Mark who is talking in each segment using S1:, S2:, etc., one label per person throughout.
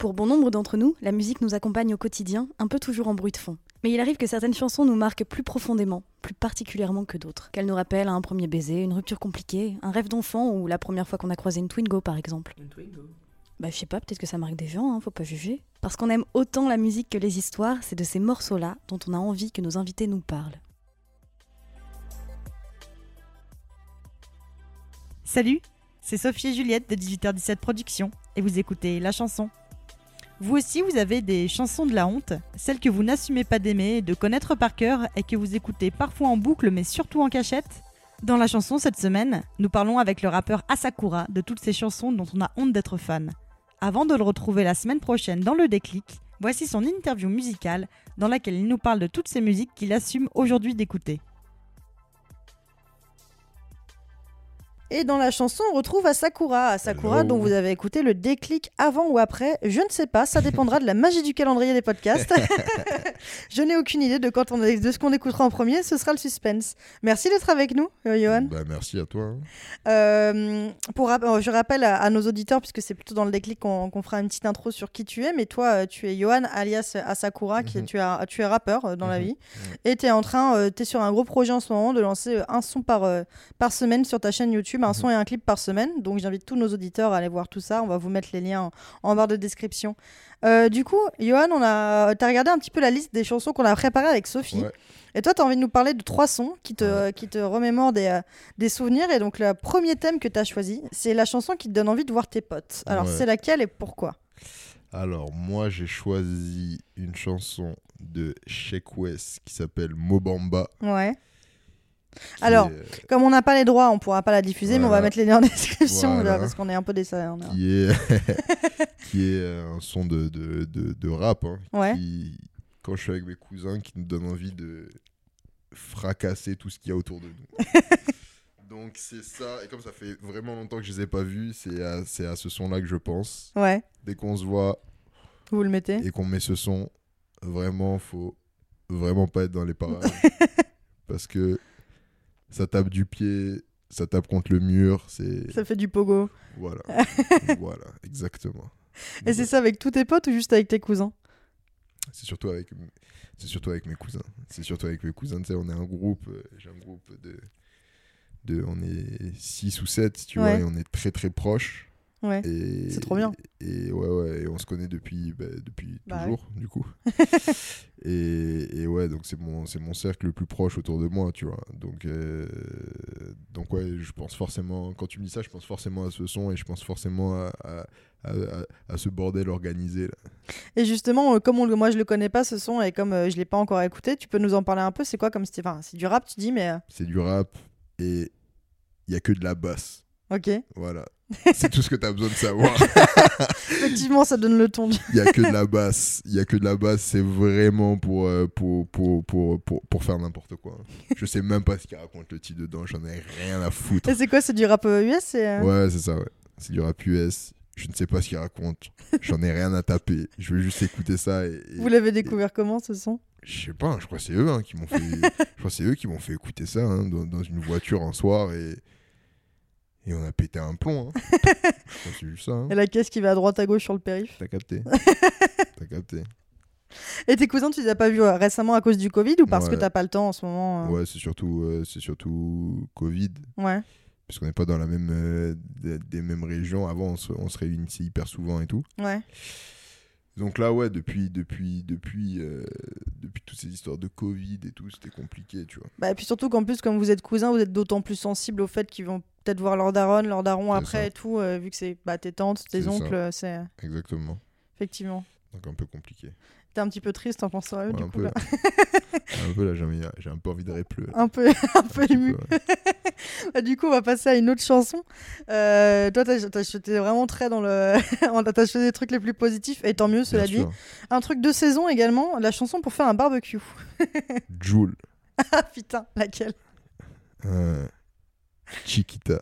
S1: Pour bon nombre d'entre nous, la musique nous accompagne au quotidien, un peu toujours en bruit de fond. Mais il arrive que certaines chansons nous marquent plus profondément, plus particulièrement que d'autres. Qu'elles nous rappellent un premier baiser, une rupture compliquée, un rêve d'enfant ou la première fois qu'on a croisé une Twingo par exemple. Bah je sais pas, peut-être que ça marque des gens, hein, faut pas juger. Parce qu'on aime autant la musique que les histoires, c'est de ces morceaux-là dont on a envie que nos invités nous parlent.
S2: Salut, c'est Sophie et Juliette de 18h17 Productions et vous écoutez La Chanson. Vous aussi, vous avez des chansons de la honte, celles que vous n'assumez pas d'aimer, de connaître par cœur et que vous écoutez parfois en boucle mais surtout en cachette Dans La Chanson cette semaine, nous parlons avec le rappeur Asakura de toutes ces chansons dont on a honte d'être fan. Avant de le retrouver la semaine prochaine dans le déclic, voici son interview musicale dans laquelle il nous parle de toutes ces musiques qu'il assume aujourd'hui d'écouter.
S3: Et dans la chanson, on retrouve Asakura. Asakura,
S4: Hello.
S3: dont vous avez écouté le déclic avant ou après. Je ne sais pas, ça dépendra de la magie du calendrier des podcasts. je n'ai aucune idée de, quand on, de ce qu'on écoutera en premier, ce sera le suspense. Merci d'être avec nous, euh, Johan.
S4: Bah, merci à toi. hein.
S3: Euh, pour, euh, je rappelle à, à nos auditeurs, puisque c'est plutôt dans le déclic qu'on fera une petite intro sur qui tu es, mais toi, tu es Johan alias Asakura, qui
S4: Mhm.
S3: tu, as, tu es rappeur dans la
S4: Mhm.
S3: vie, et tu es en train, tu es sur un gros projet en ce moment de lancer un son par, par semaine sur ta chaîne YouTube, un
S4: Mhm.
S3: son et un clip par semaine. Donc j'invite tous nos auditeurs à aller voir tout ça. On va vous mettre les liens en, en barre de description. Euh, du coup, Johan, on a, as regardé un petit peu la liste des chansons qu'on a préparées avec Sophie.
S4: Ouais.
S3: Et toi, tu as envie de nous parler de trois sons qui te, qui te remémorent des, euh, des souvenirs. Et donc, le premier thème que tu as choisi, c'est la chanson qui te donne envie de voir tes potes. Alors,
S4: Ouais.
S3: c'est laquelle et pourquoi?
S4: Alors, moi, j'ai choisi une chanson de Sheik West qui s'appelle Mobamba.
S3: Ouais. Alors,
S4: est, euh,
S3: Comme on n'a pas les droits, on pourra pas la diffuser, mais on va mettre les liens en description
S4: Voilà.
S3: là, parce qu'on est un peu des.
S4: qui est, qui est euh, un son de, de, de, de rap. hein,
S3: Ouais.
S4: qui, quand je suis avec mes cousins, qui nous donne envie de fracasser tout ce qu'il y a autour de nous. Donc c'est ça, et comme ça fait vraiment longtemps que je les ai pas vus, c'est à, à ce son-là que je pense.
S3: Ouais,
S4: Dès qu'on se voit
S3: vous le mettez.
S4: et qu'on met ce son, vraiment, faut vraiment pas être dans les parages. parce que ça tape du pied, ça tape contre le mur, c'est...
S3: Ça fait du pogo.
S4: Voilà, voilà, exactement.
S3: Et c'est ça avec tous tes potes ou juste avec tes cousins?
S4: C'est surtout avec, c'est surtout avec mes cousins. C'est surtout avec mes cousins. Tu sais, on est un groupe. euh, J'ai un groupe de, de, on est 6 ou 7 tu
S3: Ouais.
S4: vois, et on est très très proches.
S3: Ouais. C'est trop bien.
S4: Et ouais, ouais, et on se connaît depuis, bah, depuis
S3: Bah
S4: toujours, du coup. et, et ouais, donc c'est mon, c'est mon cercle le plus proche autour de moi, tu vois. Donc, euh, donc ouais, je pense forcément, quand tu me dis ça, je pense forcément à ce son et je pense forcément à, à, à- ce bordel organisé. Là.
S3: Et justement, euh, comme on moi je le connais pas ce son et comme euh, je l'ai pas encore écouté, tu peux nous en parler un peu? C'est quoi comme style? Enfin, c'est du rap, tu dis, mais euh,
S4: C'est du rap et il y a que de la basse.
S3: ok.
S4: Voilà. C'est tout ce que tu as besoin de savoir.
S3: Effectivement, ça donne le ton.
S4: Il y a que de la basse. Il y a que de la basse. C'est vraiment pour, euh, pour, pour, pour, pour, pour faire n'importe quoi. Je sais même pas ce qu'il raconte le titre dedans. J'en ai rien à foutre.
S3: Et c'est quoi C'est du rap euh, US c'est, euh,
S4: Ouais, c'est ça, ouais. C'est du rap US. Je ne sais pas ce qu'il raconte. J'en ai rien à taper. Je veux juste écouter ça. Et, et-
S3: Vous l'avez découvert comment ce son?
S4: Je sais pas, je crois que c'est eux hein, qui m'ont fait. je crois que c'est eux qui m'ont fait écouter ça hein, dans, dans une voiture un soir et. Et on a pété un plomb. Hein. ça. hein.
S3: Et la caisse qui va à droite à gauche sur le périph.
S4: T'as capté. T'as capté.
S3: Et tes cousins, tu les as pas vus euh, récemment à cause du Covid ou parce que t'as pas le temps en ce moment euh?
S4: Ouais, c'est surtout, euh, c'est surtout Covid.
S3: Ouais.
S4: Parce qu'on n'est pas dans la même, euh, des, des mêmes régions. Avant, on se, on se réunissait hyper souvent et tout.
S3: Ouais.
S4: Donc là, ouais, depuis, depuis, depuis, depuis toutes ces histoires de Covid et tout, c'était compliqué, tu vois.
S3: Bah, et puis surtout qu'en plus, comme vous êtes cousins, vous êtes d'autant plus sensibles au fait qu'ils vont peut-être voir leur daronne, leur daron après
S4: ça.
S3: et tout, euh, vu que c'est bah, tes tantes, tes oncles, euh, c'est
S4: Exactement.
S3: effectivement.
S4: Donc un peu compliqué.
S3: T'es un petit peu triste en pensant à eux,
S4: Ouais,
S3: du
S4: un,
S3: coup.
S4: peu,
S3: là.
S4: un peu là, j'ai un peu envie de pleurer.
S3: un peu, un ému.
S4: peu, ouais.
S3: Bah, du coup, on va passer à une autre chanson. Euh, toi, t'es vraiment très dans le. t'as choisi des trucs les plus positifs, et tant mieux, cela
S4: Bien
S3: dit.
S4: sûr.
S3: Un truc de saison également, la chanson pour faire un barbecue.
S4: Joule.
S3: ah putain, laquelle?
S4: Euh, Chiquita.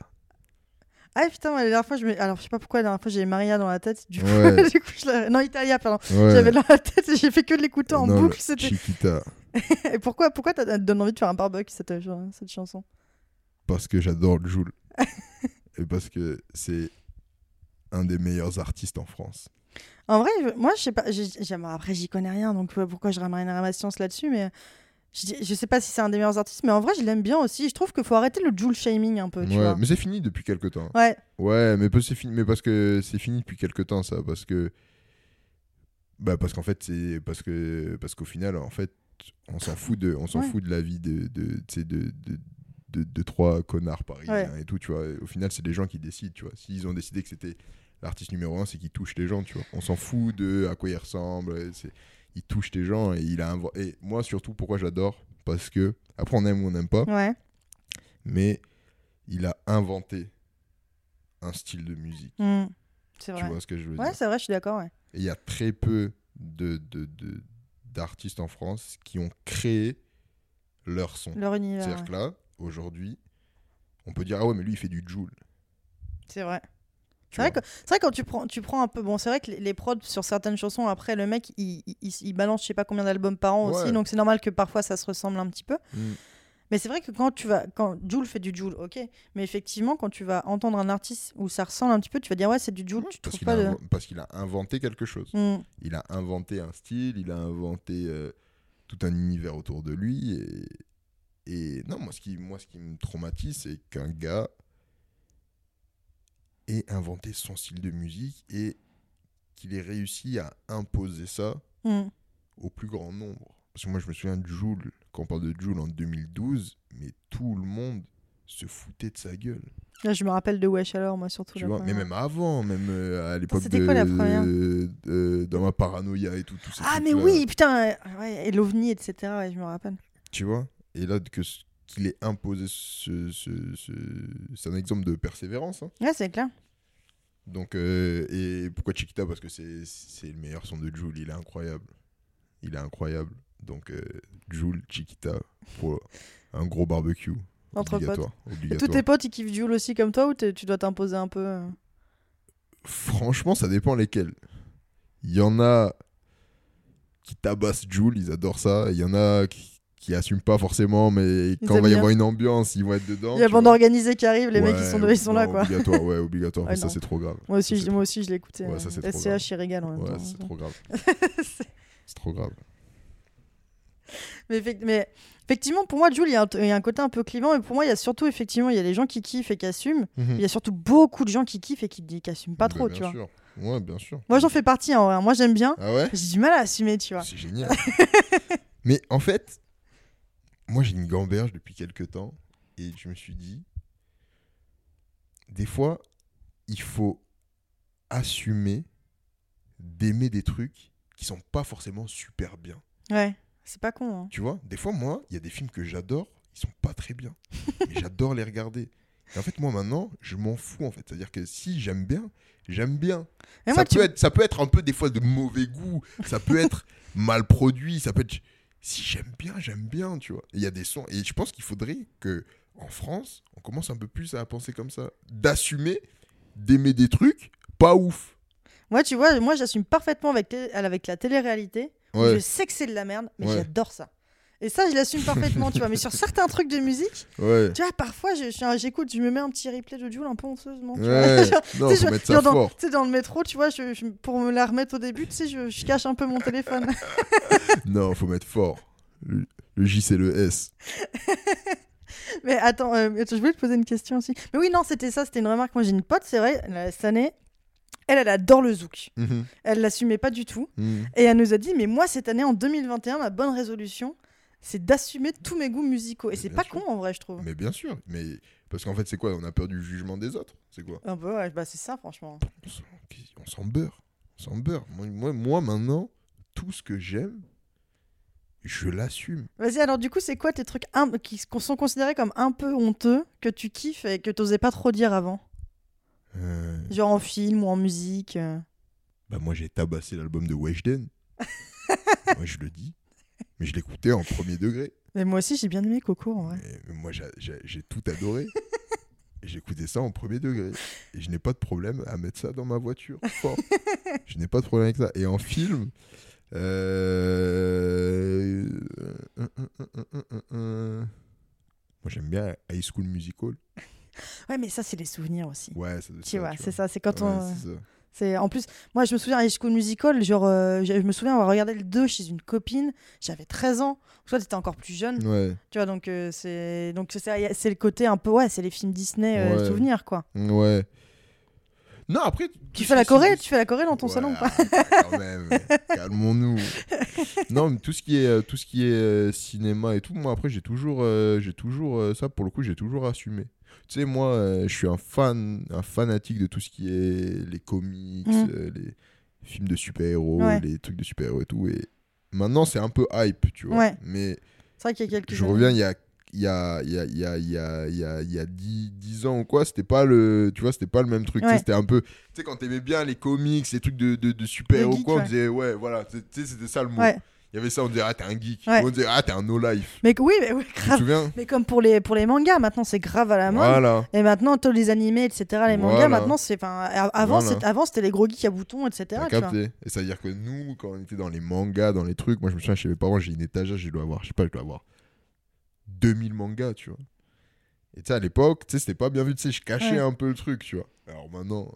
S3: Ah putain, moi, la dernière fois, je me... alors je sais pas pourquoi, la dernière fois, j'ai Maria dans la tête. Du coup,
S4: Ouais.
S3: du coup je l'ai- non, Italia, pardon.
S4: Ouais.
S3: J'avais dans la tête et j'ai fait que de l'écouter en
S4: Non,
S3: boucle.
S4: Chiquita.
S3: Et pourquoi, pourquoi t'as donné envie de faire un barbecue cette, cette chanson?
S4: Parce que j'adore le Joule. Et parce que c'est un des meilleurs artistes en France.
S3: En vrai, moi, je sais pas. bon, après, j'y connais rien, donc pourquoi je ramènerais ma science là-dessus, mais. Je, sais pas si c'est un des meilleurs artistes, mais en vrai, je l'aime bien aussi. Je trouve qu'il faut arrêter le Joule shaming un peu, tu
S4: Ouais,
S3: vois.
S4: mais c'est fini depuis quelques temps.
S3: Ouais,
S4: Ouais, mais, c'est fini, mais parce que c'est fini depuis quelques temps, ça. Parce que. Bah, parce qu'en fait, c'est. Parce que parce qu'au final, en fait, on s'en fout de, on s'en
S3: Ouais.
S4: fout de la vie de, de, de, de, de, de trois connards parisiens
S3: Ouais.
S4: et tout, tu vois. Au final, c'est les gens qui décident, tu vois. S'ils ont décidé que c'était l'artiste numéro un, c'est qu'il touche les gens, tu vois. On s'en fout de à quoi il ressemble. c'est- Il touche les gens et il a Et moi, surtout, pourquoi j'adore? Parce que. Après, on aime ou on n'aime pas
S3: ouais.
S4: mais il a inventé un style de musique.
S3: Hmm, C'est
S4: Tu
S3: vrai.
S4: vois ce que je veux
S3: Ouais,
S4: dire?
S3: c'est vrai, je suis d'accord, ouais.
S4: Et il y a très peu de, d'artistes en France qui ont créé leur son.
S3: Leur univers.
S4: C'est-à-dire
S3: ouais.
S4: que là, aujourd'hui, on peut dire Ah ouais, mais lui, il fait du Joule.
S3: C'est vrai. C'est vrai, que, c'est vrai quand tu prends, tu prends un peu. Bon, c'est vrai que les, les prods sur certaines chansons, après, le mec, il, il, il- balance je sais pas combien d'albums par an aussi, donc c'est normal que parfois ça se ressemble un petit peu.
S4: Mm.
S3: Mais c'est vrai que quand tu vas. Quand Joule fait du Joule, ok. Mais effectivement, quand tu vas entendre un artiste où ça ressemble un petit peu, tu vas dire ouais, c'est du Joule, tu
S4: Parce
S3: trouves
S4: qu'il,
S3: pas de.
S4: parce qu'il a inventé quelque chose.
S3: Mm.
S4: Il a inventé un style, il a inventé euh, tout un univers autour de lui. Et, et non, moi ce, qui, moi, ce qui me traumatise, c'est qu'un gars ait inventé son style de musique et qu'il ait réussi à imposer ça
S3: Mm.
S4: au plus grand nombre. Parce que moi, je me souviens de Joule, quand on parle de Joule en 2012, mais tout le monde se foutait de sa gueule.
S3: Là, je me rappelle de Wesh alors, moi surtout.
S4: Tu vois, mais même avant, même euh, à l'époque
S3: c'était
S4: de,
S3: quoi la première
S4: de- de- dans ma paranoïa et tout. ces
S3: Ah, mais oui, putain, euh, ouais, et l'OVNI, etc. Ouais, je me rappelle.
S4: Tu vois Et là, que qu'il ait imposé ce. ce- ce- C'est un exemple de persévérance. hein.
S3: Ouais, c'est clair.
S4: Donc, euh, et pourquoi Chiquita? Parce que c'est le meilleur son de Joule. Il est incroyable. Il est incroyable. Donc, euh, Joule, Chiquita, pour un gros barbecue.
S3: Entre
S4: obligatoire.
S3: Et
S4: obligatoire.
S3: tous tes potes, ils kiffent Joule aussi comme toi ou tu dois t'imposer un peu euh?
S4: Franchement, ça dépend lesquels. Il y en a qui tabassent Joule, ils adorent ça. Il y en a qui, qui assument pas forcément, mais quand il va y
S3: bien.
S4: avoir une ambiance, ils vont être dedans.
S3: Il y a bande
S4: vois.
S3: organisée qui arrive, les mecs ils sont, ils sont là quoi.
S4: Obligatoire, ouais, obligatoire. Mais ça, c'est trop grave.
S3: Moi aussi, je-
S4: c'est
S3: moi aussi je l'écoutais.
S4: Ouais, ça, c'est trop
S3: SCH, il régale en même
S4: Ouais,
S3: temps.
S4: ça, c'est trop grave.
S3: C'est-
S4: trop grave.
S3: mais, effect- mais effectivement, pour moi, Jules, il y, a un- il y a un côté un peu clivant. Et pour moi, il y a surtout, effectivement, il y a les gens qui kiffent et qui assument.
S4: Mhm.
S3: Il y a surtout beaucoup de gens qui kiffent et qui qui assument pas trop,
S4: bien
S3: tu vois.
S4: sûr. Ouais, bien sûr.
S3: Moi, j'en fais partie, en vrai. Moi, j'aime bien.
S4: Ah ouais?
S3: J'ai du mal à assumer, tu vois.
S4: C'est génial. Mais en fait, moi j'ai une gamberge depuis quelques temps et je me suis dit, des fois, il faut assumer d'aimer des trucs qui sont pas forcément super bien.
S3: Ouais, c'est pas con. hein.
S4: Tu vois, des fois, moi, il y a des films que j'adore, ils sont pas très bien. mais j'adore les regarder. Et en fait, moi maintenant, je m'en fous en fait. C'est-à-dire que si j'aime bien, j'aime bien.
S3: Mais
S4: ça,
S3: moi, tu-
S4: être, ça peut être un peu des fois de mauvais goût, ça peut être mal produit, ça peut être. Si j'aime bien, j'aime bien, tu vois. Il y a des sons. Et je pense qu'il faudrait que, en France, on commence un peu plus à penser comme ça. D'assumer, d'aimer des trucs pas ouf.
S3: Moi, tu vois, moi, j'assume parfaitement avec, avec la télé-réalité.
S4: Ouais.
S3: Je sais que c'est de la merde, mais
S4: Ouais.
S3: j'adore ça. Et ça, je l'assume parfaitement, tu vois. Mais sur certains trucs de musique,
S4: Ouais.
S3: tu vois, parfois, je- j'écoute, je me mets un petit replay de Jules un peu honteusement. Tu
S4: Ouais.
S3: vois.
S4: Non,
S3: je-
S4: mettre ça
S3: dans,
S4: fort.
S3: le métro, tu vois, je, je- pour me la remettre au début, tu sais, je, je cache un peu mon téléphone.
S4: Non, faut mettre fort. Le, le J, c'est le S.
S3: Mais attends, euh, je voulais te poser une question aussi. Mais oui, non, c'était ça, c'était une remarque. Moi, j'ai une pote, c'est vrai, cette année, elle, elle adore le zouk.
S4: Mhm.
S3: Elle l'assumait pas du tout.
S4: Mhm.
S3: Et elle nous a dit, mais moi, cette année, en 2021, ma bonne résolution, c'est d'assumer tous mes goûts musicaux. Et c'est pas
S4: sûr.
S3: con, en vrai, je trouve.
S4: Mais bien sûr. Mais parce qu'en fait, c'est quoi? On a peur du jugement des autres? C'est quoi?
S3: Un peu, ouais, bah c'est ça, franchement.
S4: on s'en- on s'en beurre. On s'en beurre. Moi, moi, moi, maintenant, tout ce que j'aime, je l'assume.
S3: Vas-y, alors du coup, c'est quoi tes trucs un- qui sont considérés comme un peu honteux, que tu kiffes et que t'osais pas trop dire avant?
S4: Euh,
S3: Genre en film ou en musique euh.
S4: bah moi j'ai tabassé l'album de Weshden. moi je le dis. Mais je l'écoutais en premier degré.
S3: Mais moi aussi, j'ai bien aimé Coco, en vrai.
S4: Et moi j'ai- tout adoré. J'écoutais ça en premier degré. Et je n'ai pas de problème à mettre ça dans ma voiture. Fort. je n'ai pas de problème avec ça. Et en film. euh. Moi j'aime bien High School Musical.
S3: Ouais, mais ça, c'est les souvenirs aussi.
S4: Ouais, ça doit être
S3: Tu
S4: ça,
S3: vois, c'est ça, c'est quand
S4: Ouais,
S3: on.
S4: C'est
S3: en plus, moi je me souviens High School Musical, genre euh, je je me souviens avoir regardé le 2 chez une copine, j'avais 13 ans. Toi t'étais encore plus jeune,
S4: Ouais.
S3: tu vois donc euh, c'est donc c'est le côté un peu ouais, c'est les films Disney euh,
S4: Ouais.
S3: souvenirs quoi.
S4: Ouais. Non, après.
S3: Tu fais la Corée, tu fais la Corée dans ton
S4: Ouais,
S3: salon ou pas
S4: quand même, calmons-nous. Non, mais tout ce qui est, euh, tout ce qui est euh, cinéma et tout, moi après j'ai toujours, euh, j'ai toujours euh, ça pour le coup j'ai toujours assumé. Tu sais moi, euh, je suis un fan, un fanatique de tout ce qui est les comics,
S3: Mm.
S4: euh, les films de super-héros,
S3: Ouais.
S4: les trucs de super-héros et tout. Et maintenant c'est un peu hype, tu vois.
S3: Ouais.
S4: Mais
S3: C'est vrai qu'il y a quelques
S4: je reviens il y a il y a il y a il y a il y a il y a il y a 10, 10 ans ou quoi c'était pas le tu vois c'était pas le même truc
S3: Ouais.
S4: c'était un peu tu sais quand t'aimais bien les comics les trucs de, de, de super héros quoi on disait ouais voilà tu sais c'était ça le mot
S3: Ouais.
S4: Il y avait ça on disait ah t'es un geek
S3: Ouais.
S4: on disait ah t'es un no life
S3: Mais oui, mais oui,
S4: tu te
S3: grave.
S4: souviens
S3: Mais comme pour les pour les mangas, maintenant c'est grave à la mode.
S4: voilà
S3: Et maintenant, tous les animés, etc., les mangas,
S4: Voilà.
S3: maintenant, c'est. Avant,
S4: Voilà.
S3: c'était- avant, c'était les gros geeks à boutons, etc. Tu vois.
S4: et ça veut dire que nous quand on était dans les mangas dans les trucs moi je me souviens chez mes parents j'ai une étagère je dois avoir je sais pas je dois avoir 2000 mangas tu vois et tu sais à l'époque tu sais c'était pas bien vu tu sais je cachais
S3: Ouais.
S4: un peu le truc tu vois alors maintenant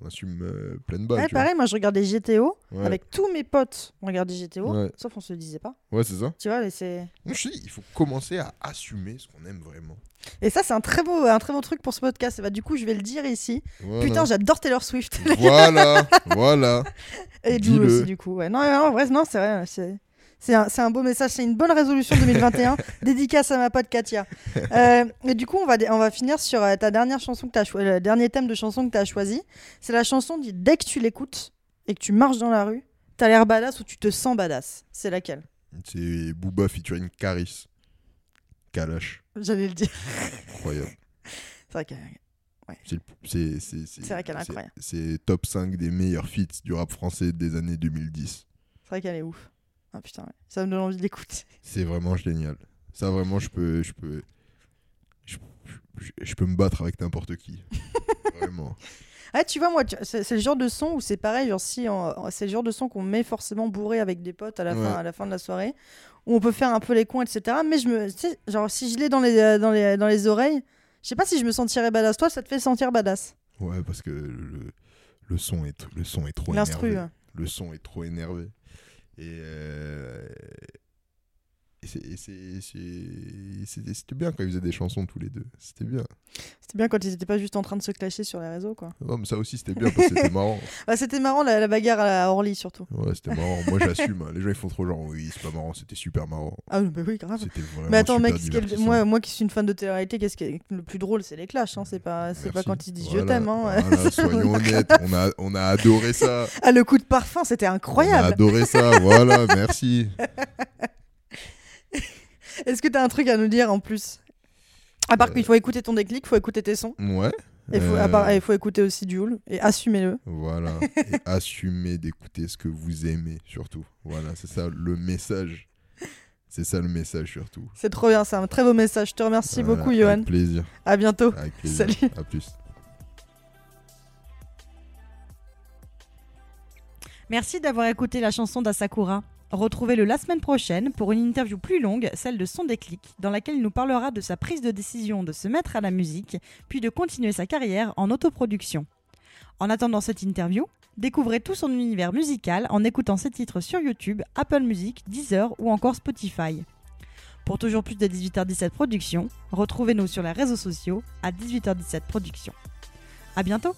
S4: on assume euh, pleine balle
S3: Ouais,
S4: tu vois.
S3: pareil, moi je regardais GTO
S4: Ouais.
S3: avec tous mes potes. On regardait GTO,
S4: Ouais.
S3: sauf on se le disait pas.
S4: Ouais, c'est ça.
S3: Tu vois, c'est.
S4: Je dis, il faut commencer à assumer ce qu'on aime vraiment.
S3: Et ça, c'est un très beau, un très beau truc pour ce podcast. Bah, du coup, je vais le dire ici.
S4: Voilà.
S3: Putain, j'adore Taylor Swift.
S4: Voilà, voilà.
S3: Et Jules aussi, du coup. Ouais. Non, vrai, non, c'est vrai. C'est. Un, beau message, c'est une bonne résolution 2021, dédicace à ma pote Katia. Euh, et du coup, on va, on va finir sur euh, ta dernière chanson que as choisi, le dernier thème de chanson que tu as choisi. C'est la chanson dit dès que tu l'écoutes et que tu marches dans la rue, t'as l'air badass ou tu te sens badass. C'est laquelle?
S4: C'est Booba featuring Caris. Kalash.
S3: J'allais le dire.
S4: Incroyable.
S3: C'est vrai que
S4: C'est le- C'est c'est-
S3: C'est vrai qu'elle est incroyable.
S4: C'est top 5 des meilleurs feats du rap français des années 2010.
S3: c'est vrai qu'elle est ouf. Ah putain, ouais. ça me donne envie de l'écouter.
S4: C'est vraiment génial. Ça, vraiment, je peux. Je peux, je, je- je peux me battre avec n'importe qui. vraiment.
S3: Ah, tu vois, moi, c'est le genre de son où c'est pareil, genre si c'est le genre de son qu'on met forcément bourré avec des potes à la,
S4: Ouais.
S3: fin, à la fin de la soirée, où on peut faire un peu les cons, etc. Mais je me, genre si je l'ai dans les, euh, dans, les, dans les oreilles, je sais pas si je me sentirais badass. Toi, ça te fait sentir badass?
S4: Ouais, parce que le, le, son, est, le son est trop énervé.
S3: ouais.
S4: Le son est trop énervé. Et. euh, C'était bien quand ils faisaient des chansons tous les deux. C'était bien.
S3: C'était bien quand ils étaient pas juste en train de se clasher sur les réseaux, quoi.
S4: Ouais, mais ça aussi, c'était bien parce que c'était marrant.
S3: Bah, c'était marrant la, la bagarre à Orly surtout.
S4: Ouais, c'était marrant. Moi, j'assume. hein. Les gens, ils font trop genre, oui, c'est pas marrant, c'était super marrant.
S3: Ah bah oui, grave. Mais attends, mec, moi, moi qui suis une fan de télé-réalité, qu'est-ce qui est le plus drôle C'est les clashs, hein. c'est pas, pas quand ils se disent
S4: Voilà,
S3: je t'aime. Hein.
S4: voilà, soyons honnêtes, on a, on a adoré ça.
S3: Ah, le coup de parfum, c'était
S4: On a
S3: incroyable.
S4: adoré ça, voilà, merci.
S3: Est-ce que t'as un truc à nous dire en plus? À part
S4: Euh.
S3: qu'il faut écouter ton déclic, faut écouter tes sons.
S4: Ouais.
S3: Et faut, à part- il faut écouter aussi Jules et assumez-le.
S4: Voilà. Et assumez d'écouter ce que vous aimez, surtout. Voilà, c'est ça le message. C'est ça le message, surtout.
S3: C'est trop bien, c'est un très beau message. Je te remercie
S4: Voilà,
S3: beaucoup, Johan.
S4: Avec plaisir.
S3: À bientôt.
S4: Avec plaisir.
S3: Salut.
S4: À plus.
S2: Merci d'avoir écouté la chanson d'Asakura. Retrouvez-le la semaine prochaine pour une interview plus longue, celle de Son Déclic, dans laquelle il nous parlera de sa prise de décision de se mettre à la musique, puis de continuer sa carrière en autoproduction. En attendant cette interview, découvrez tout son univers musical en écoutant ses titres sur YouTube, Apple Music, Deezer ou encore Spotify. Pour toujours plus de 18h17 Productions, retrouvez-nous sur les réseaux sociaux à 18h17 Productions. À bientôt!